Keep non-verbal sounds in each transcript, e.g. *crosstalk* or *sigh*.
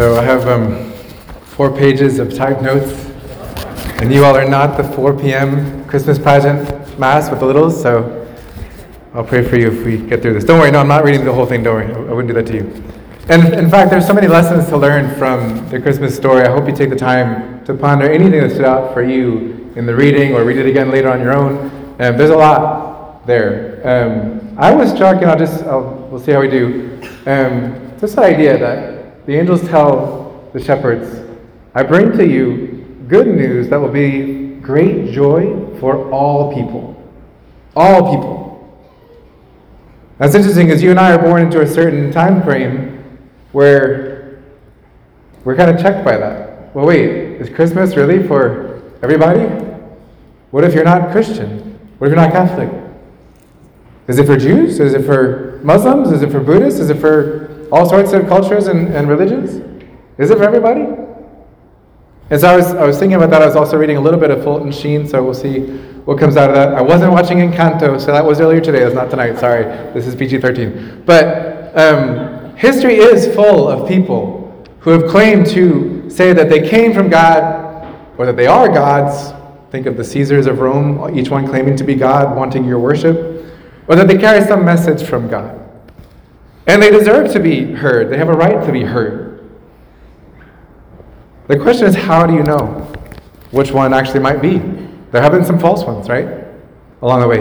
So I have um, four pages of typed notes, and you all are not the 4 p.m. Christmas pageant mass with the littles, so I'll pray for you if we get through this. Don't worry, no, I'm not reading the whole thing, don't worry, I wouldn't do that to you. And in fact, there's so many lessons to learn from the Christmas story. I hope you take the time to ponder anything that stood out for you in the reading or read it again later on your own. Um, there's a lot there. Um, I was struck, and I'll just, I'll, we'll see how we do. Um, this idea that the angels tell the shepherds, I bring to you good news that will be great joy for all people. All people. That's interesting because you and I are born into a certain time frame where we're kind of checked by that. Well, wait, is Christmas really for everybody? What if you're not Christian? What if you're not Catholic? Is it for Jews? Is it for Muslims? Is it for Buddhists? Is it for all sorts of cultures and, and religions? Is it for everybody? As I was, I was thinking about that, I was also reading a little bit of Fulton Sheen, so we'll see what comes out of that. I wasn't watching Encanto, so that was earlier today. That's not tonight. Sorry, this is PG 13. But um, history is full of people who have claimed to say that they came from God or that they are gods. Think of the Caesars of Rome, each one claiming to be God, wanting your worship, or that they carry some message from God. And they deserve to be heard, they have a right to be heard. The question is, how do you know which one actually might be? There have been some false ones, right? Along the way.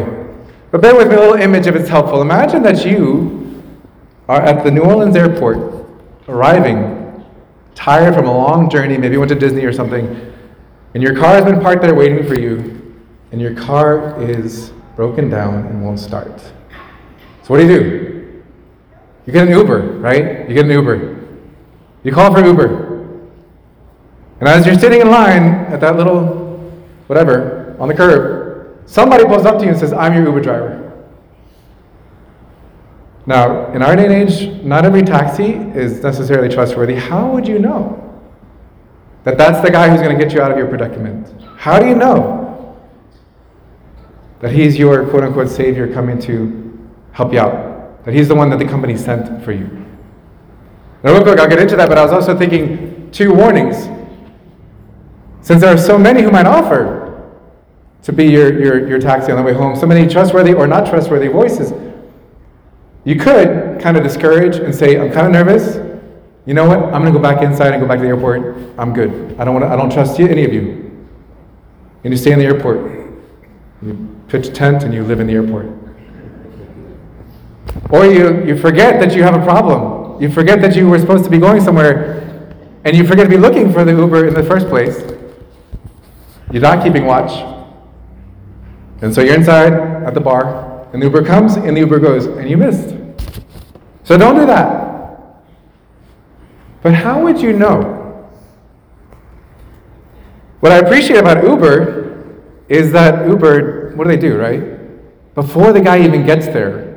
But bear with me a little image if it's helpful. Imagine that you are at the New Orleans airport, arriving, tired from a long journey, maybe you went to Disney or something, and your car has been parked there waiting for you, and your car is broken down and won't start. So what do you do? You get an Uber, right? You get an Uber. You call for Uber. And as you're sitting in line at that little whatever on the curb, somebody pulls up to you and says, I'm your Uber driver. Now, in our day and age, not every taxi is necessarily trustworthy. How would you know that that's the guy who's going to get you out of your predicament? How do you know that he's your quote unquote savior coming to help you out? That he's the one that the company sent for you? Now, real quick, I'll get into that, but I was also thinking two warnings. Since there are so many who might offer to be your, your, your taxi on the way home, so many trustworthy or not trustworthy voices, you could kind of discourage and say, I'm kind of nervous. You know what? I'm going to go back inside and go back to the airport. I'm good. I don't, want to, I don't trust you, any of you. And you stay in the airport. You pitch a tent and you live in the airport. Or you, you forget that you have a problem. You forget that you were supposed to be going somewhere and you forget to be looking for the Uber in the first place. You're not keeping watch. And so you're inside at the bar, and the Uber comes, and the Uber goes, and you missed. So don't do that. But how would you know? What I appreciate about Uber is that Uber, what do they do, right? Before the guy even gets there,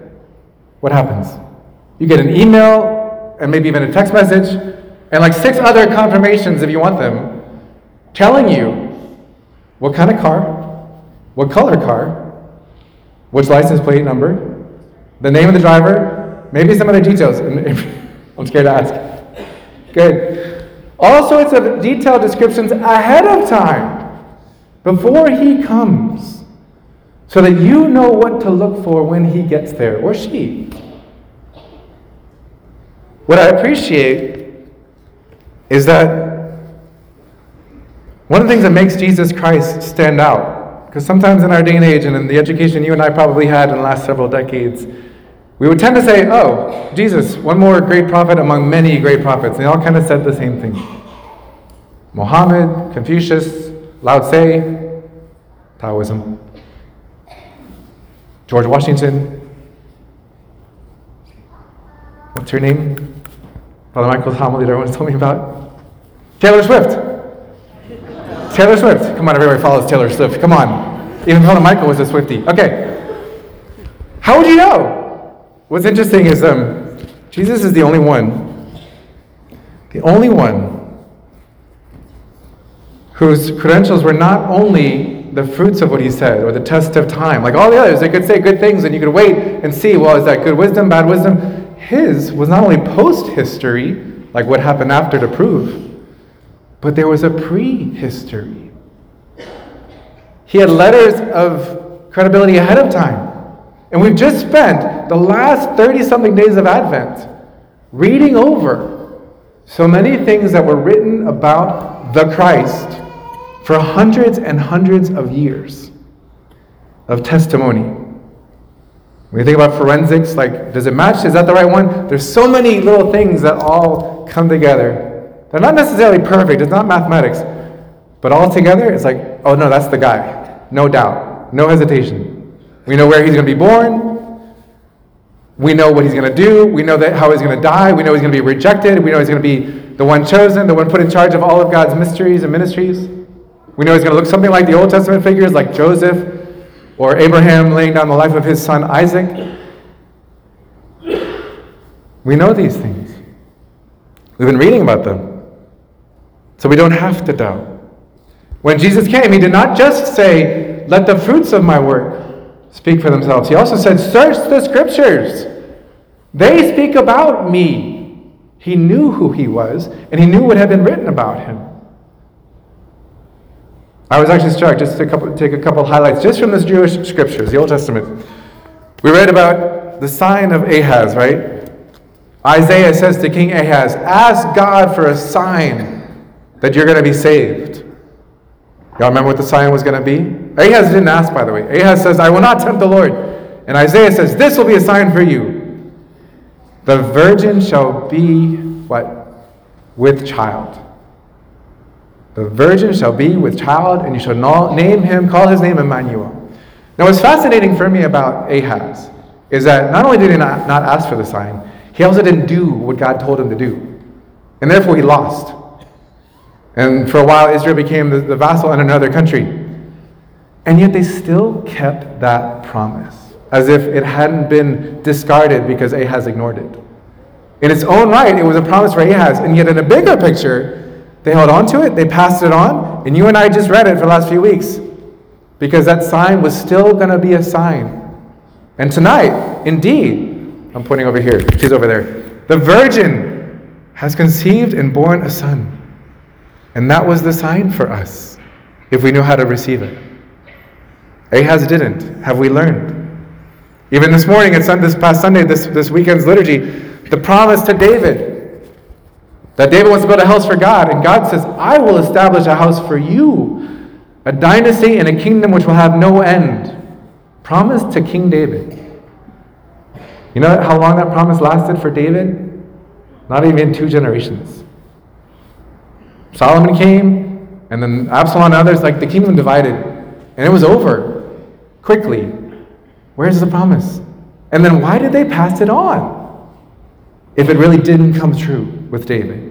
what happens? You get an email, and maybe even a text message, and like six other confirmations if you want them, telling you what kind of car? What color car? Which license plate number? The name of the driver? Maybe some other details. *laughs* I'm scared to ask. Good. All sorts of detailed descriptions ahead of time before he comes so that you know what to look for when he gets there, or she. What I appreciate is that one of the things that makes Jesus Christ stand out, because sometimes in our day and age and in the education you and I probably had in the last several decades, we would tend to say, oh, Jesus, one more great prophet among many great prophets. And they all kind of said the same thing Mohammed, Confucius, Lao Tse, Taoism, George Washington. What's her name? Father Michael's homily that everyone's told me about. Taylor Swift. Taylor Swift. Come on, everybody follows Taylor Swift. Come on. Even Father Michael was a Swiftie. Okay. How would you know? What's interesting is um, Jesus is the only one, the only one whose credentials were not only the fruits of what he said or the test of time. Like all the others, they could say good things and you could wait and see, well, is that good wisdom, bad wisdom? His was not only post history, like what happened after to prove. But there was a pre history. He had letters of credibility ahead of time. And we've just spent the last 30 something days of Advent reading over so many things that were written about the Christ for hundreds and hundreds of years of testimony. When you think about forensics, like, does it match? Is that the right one? There's so many little things that all come together. They're not necessarily perfect, it's not mathematics. But all together, it's like, oh no, that's the guy. No doubt. No hesitation. We know where he's going to be born. We know what he's going to do. We know that how he's going to die. We know he's going to be rejected. We know he's going to be the one chosen, the one put in charge of all of God's mysteries and ministries. We know he's going to look something like the Old Testament figures, like Joseph or Abraham laying down the life of his son Isaac. We know these things. We've been reading about them. So we don't have to doubt. When Jesus came, he did not just say, Let the fruits of my work speak for themselves. He also said, Search the scriptures. They speak about me. He knew who he was, and he knew what had been written about him. I was actually struck just to couple, take a couple highlights just from the Jewish scriptures, the Old Testament. We read about the sign of Ahaz, right? Isaiah says to King Ahaz, Ask God for a sign that you're going to be saved. Y'all remember what the sign was going to be? Ahaz didn't ask, by the way. Ahaz says, I will not tempt the Lord. And Isaiah says, This will be a sign for you. The virgin shall be what? With child. The virgin shall be with child, and you shall name him, call his name Emmanuel. Now, what's fascinating for me about Ahaz is that not only did he not, not ask for the sign, he also didn't do what God told him to do. And therefore, he lost. And for a while, Israel became the, the vassal in another country. And yet, they still kept that promise as if it hadn't been discarded because Ahaz ignored it. In its own right, it was a promise for Ahaz. And yet, in a bigger picture, they held on to it, they passed it on, and you and I just read it for the last few weeks because that sign was still going to be a sign. And tonight, indeed, I'm pointing over here, she's over there. The virgin has conceived and born a son. And that was the sign for us if we knew how to receive it. Ahaz didn't. Have we learned? Even this morning, at this past Sunday, this, this weekend's liturgy, the promise to David that David wants to build a house for God, and God says, I will establish a house for you, a dynasty and a kingdom which will have no end. Promise to King David. You know how long that promise lasted for David? Not even two generations. Solomon came, and then Absalom and others, like the kingdom divided, and it was over quickly. Where's the promise? And then why did they pass it on? if it really didn't come true with David.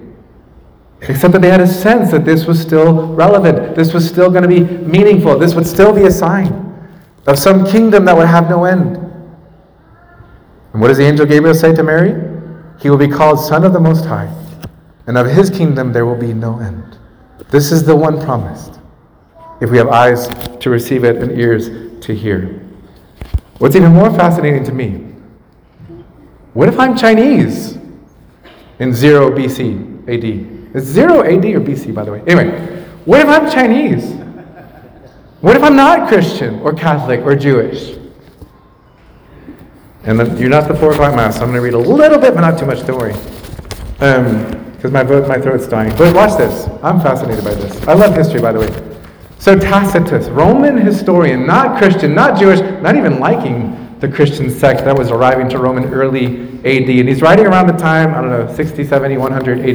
Except that they had a sense that this was still relevant, this was still going to be meaningful, this would still be a sign of some kingdom that would have no end. And what does the angel Gabriel say to Mary? He will be called Son of the Most High, and of his kingdom there will be no end. This is the one promised, if we have eyes to receive it and ears to hear. What's even more fascinating to me what if I'm Chinese in 0 BC AD? Is 0 AD or BC, by the way? Anyway, what if I'm Chinese? What if I'm not Christian or Catholic or Jewish? And then you're not the four o'clock mass, so I'm going to read a little bit, but not too much, don't worry. Because um, my, my throat's dying. But watch this. I'm fascinated by this. I love history, by the way. So Tacitus, Roman historian, not Christian, not Jewish, not even liking the Christian sect that was arriving to Rome in early AD. And he's writing around the time, I don't know, 60, 70, 100 AD,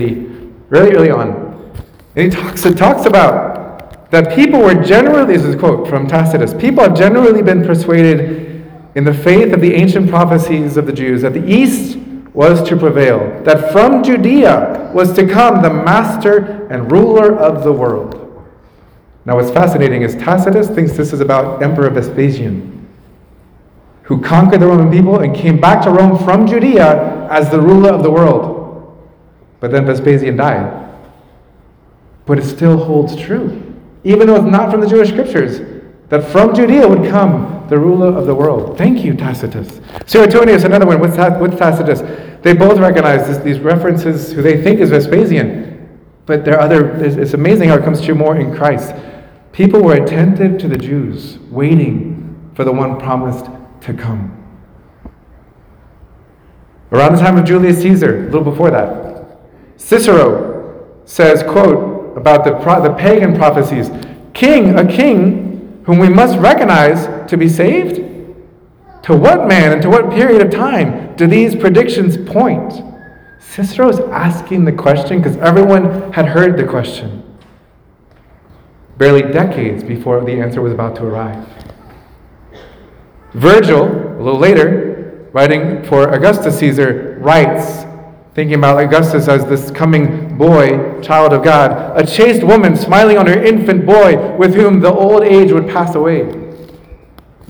really early on. And he talks, it talks about that people were generally, this is a quote from Tacitus, people have generally been persuaded in the faith of the ancient prophecies of the Jews that the East was to prevail, that from Judea was to come the master and ruler of the world. Now, what's fascinating is Tacitus thinks this is about Emperor Vespasian who conquered the Roman people and came back to Rome from Judea as the ruler of the world. But then Vespasian died. But it still holds true, even though it's not from the Jewish scriptures, that from Judea would come the ruler of the world. Thank you, Tacitus. Suetonius, another one with Tacitus. They both recognize this, these references who they think is Vespasian, but there are other, it's amazing how it comes true more in Christ. People were attentive to the Jews, waiting for the one promised to come. Around the time of Julius Caesar, a little before that, Cicero says, quote, about the, the pagan prophecies, King, a king whom we must recognize to be saved? To what man and to what period of time do these predictions point? Cicero's asking the question because everyone had heard the question. Barely decades before the answer was about to arrive. Virgil, a little later, writing for Augustus Caesar, writes, thinking about Augustus as this coming boy, child of God, a chaste woman smiling on her infant boy with whom the old age would pass away.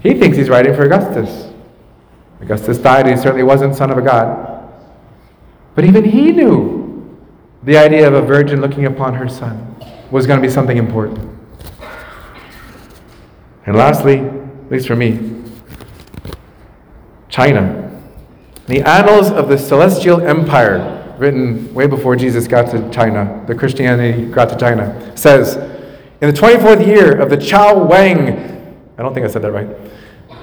He thinks he's writing for Augustus. Augustus died, and he certainly wasn't son of a god. But even he knew the idea of a virgin looking upon her son was going to be something important. And lastly, at least for me, China. The Annals of the Celestial Empire, written way before Jesus got to China, the Christianity got to China, says In the 24th year of the Chao Wang, I don't think I said that right,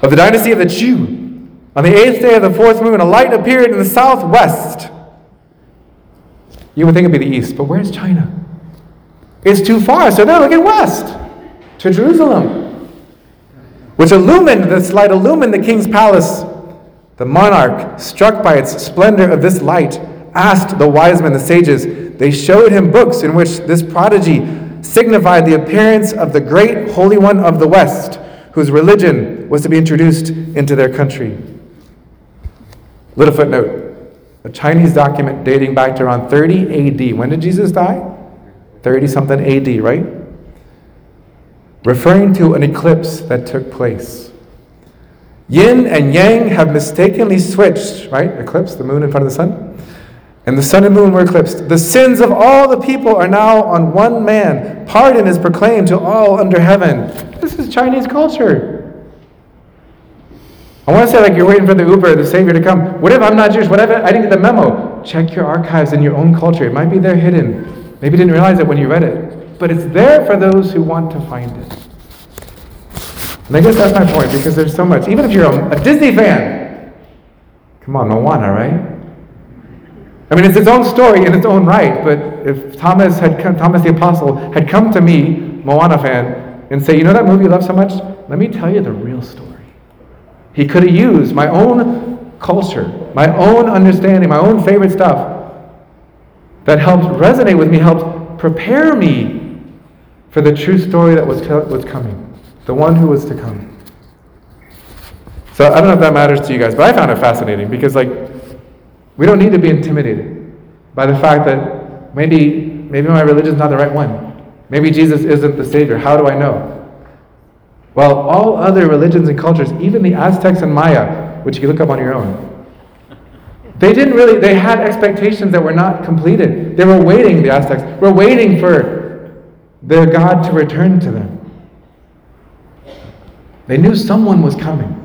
of the dynasty of the Chu, on the eighth day of the fourth moon, a light appeared in the southwest. You would think it'd be the east, but where's China? It's too far, so they're looking west to Jerusalem, which illumined, this light illumined the king's palace the monarch, struck by its splendor of this light, asked the wise men, the sages. They showed him books in which this prodigy signified the appearance of the great Holy One of the West, whose religion was to be introduced into their country. Little footnote a Chinese document dating back to around 30 AD. When did Jesus die? 30 something AD, right? Referring to an eclipse that took place. Yin and yang have mistakenly switched, right? Eclipse, the moon in front of the sun. And the sun and moon were eclipsed. The sins of all the people are now on one man. Pardon is proclaimed to all under heaven. This is Chinese culture. I want to say, like, you're waiting for the Uber, the Savior to come. What if I'm not Jewish? What if I didn't get the memo? Check your archives in your own culture. It might be there hidden. Maybe you didn't realize it when you read it. But it's there for those who want to find it. And I guess that's my point because there's so much. Even if you're a, a Disney fan, come on, Moana, right? I mean, it's its own story in its own right. But if Thomas had come, Thomas the apostle had come to me, Moana fan, and say, "You know that movie you love so much? Let me tell you the real story." He could have used my own culture, my own understanding, my own favorite stuff that helped resonate with me, helped prepare me for the true story that was, was coming the one who was to come. So I don't know if that matters to you guys, but I found it fascinating because, like, we don't need to be intimidated by the fact that maybe maybe my religion's not the right one. Maybe Jesus isn't the Savior. How do I know? Well, all other religions and cultures, even the Aztecs and Maya, which you can look up on your own, they didn't really, they had expectations that were not completed. They were waiting, the Aztecs were waiting for their God to return to them. They knew someone was coming.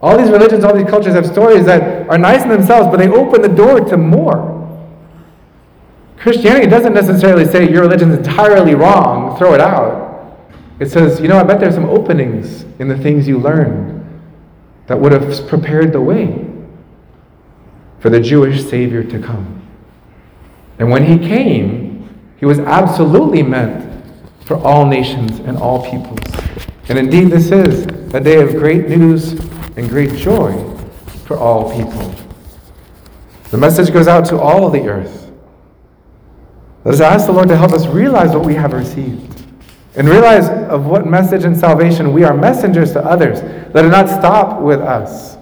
All these religions, all these cultures have stories that are nice in themselves, but they open the door to more. Christianity doesn't necessarily say your religion is entirely wrong, throw it out. It says, you know, I bet there's some openings in the things you learned that would have prepared the way for the Jewish Savior to come. And when he came, he was absolutely meant for all nations and all peoples. And indeed, this is a day of great news and great joy for all people. The message goes out to all the earth. Let us ask the Lord to help us realize what we have received and realize of what message and salvation we are messengers to others. Let it not stop with us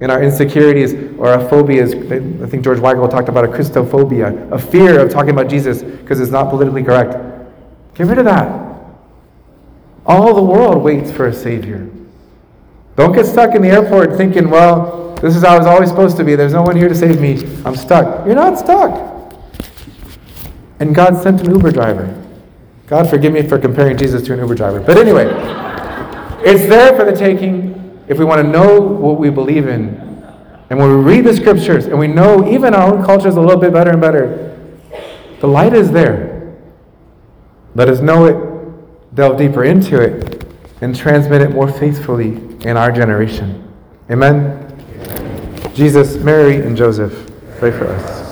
in our insecurities or our phobias. I think George Weigel talked about a Christophobia, a fear of talking about Jesus because it's not politically correct. Get rid of that. All the world waits for a Savior. Don't get stuck in the airport thinking, well, this is how I was always supposed to be. There's no one here to save me. I'm stuck. You're not stuck. And God sent an Uber driver. God forgive me for comparing Jesus to an Uber driver. But anyway, *laughs* it's there for the taking if we want to know what we believe in And when we read the scriptures and we know even our own culture is a little bit better and better, the light is there. Let us know it, delve deeper into it, and transmit it more faithfully in our generation. Amen. Jesus, Mary, and Joseph, pray for us.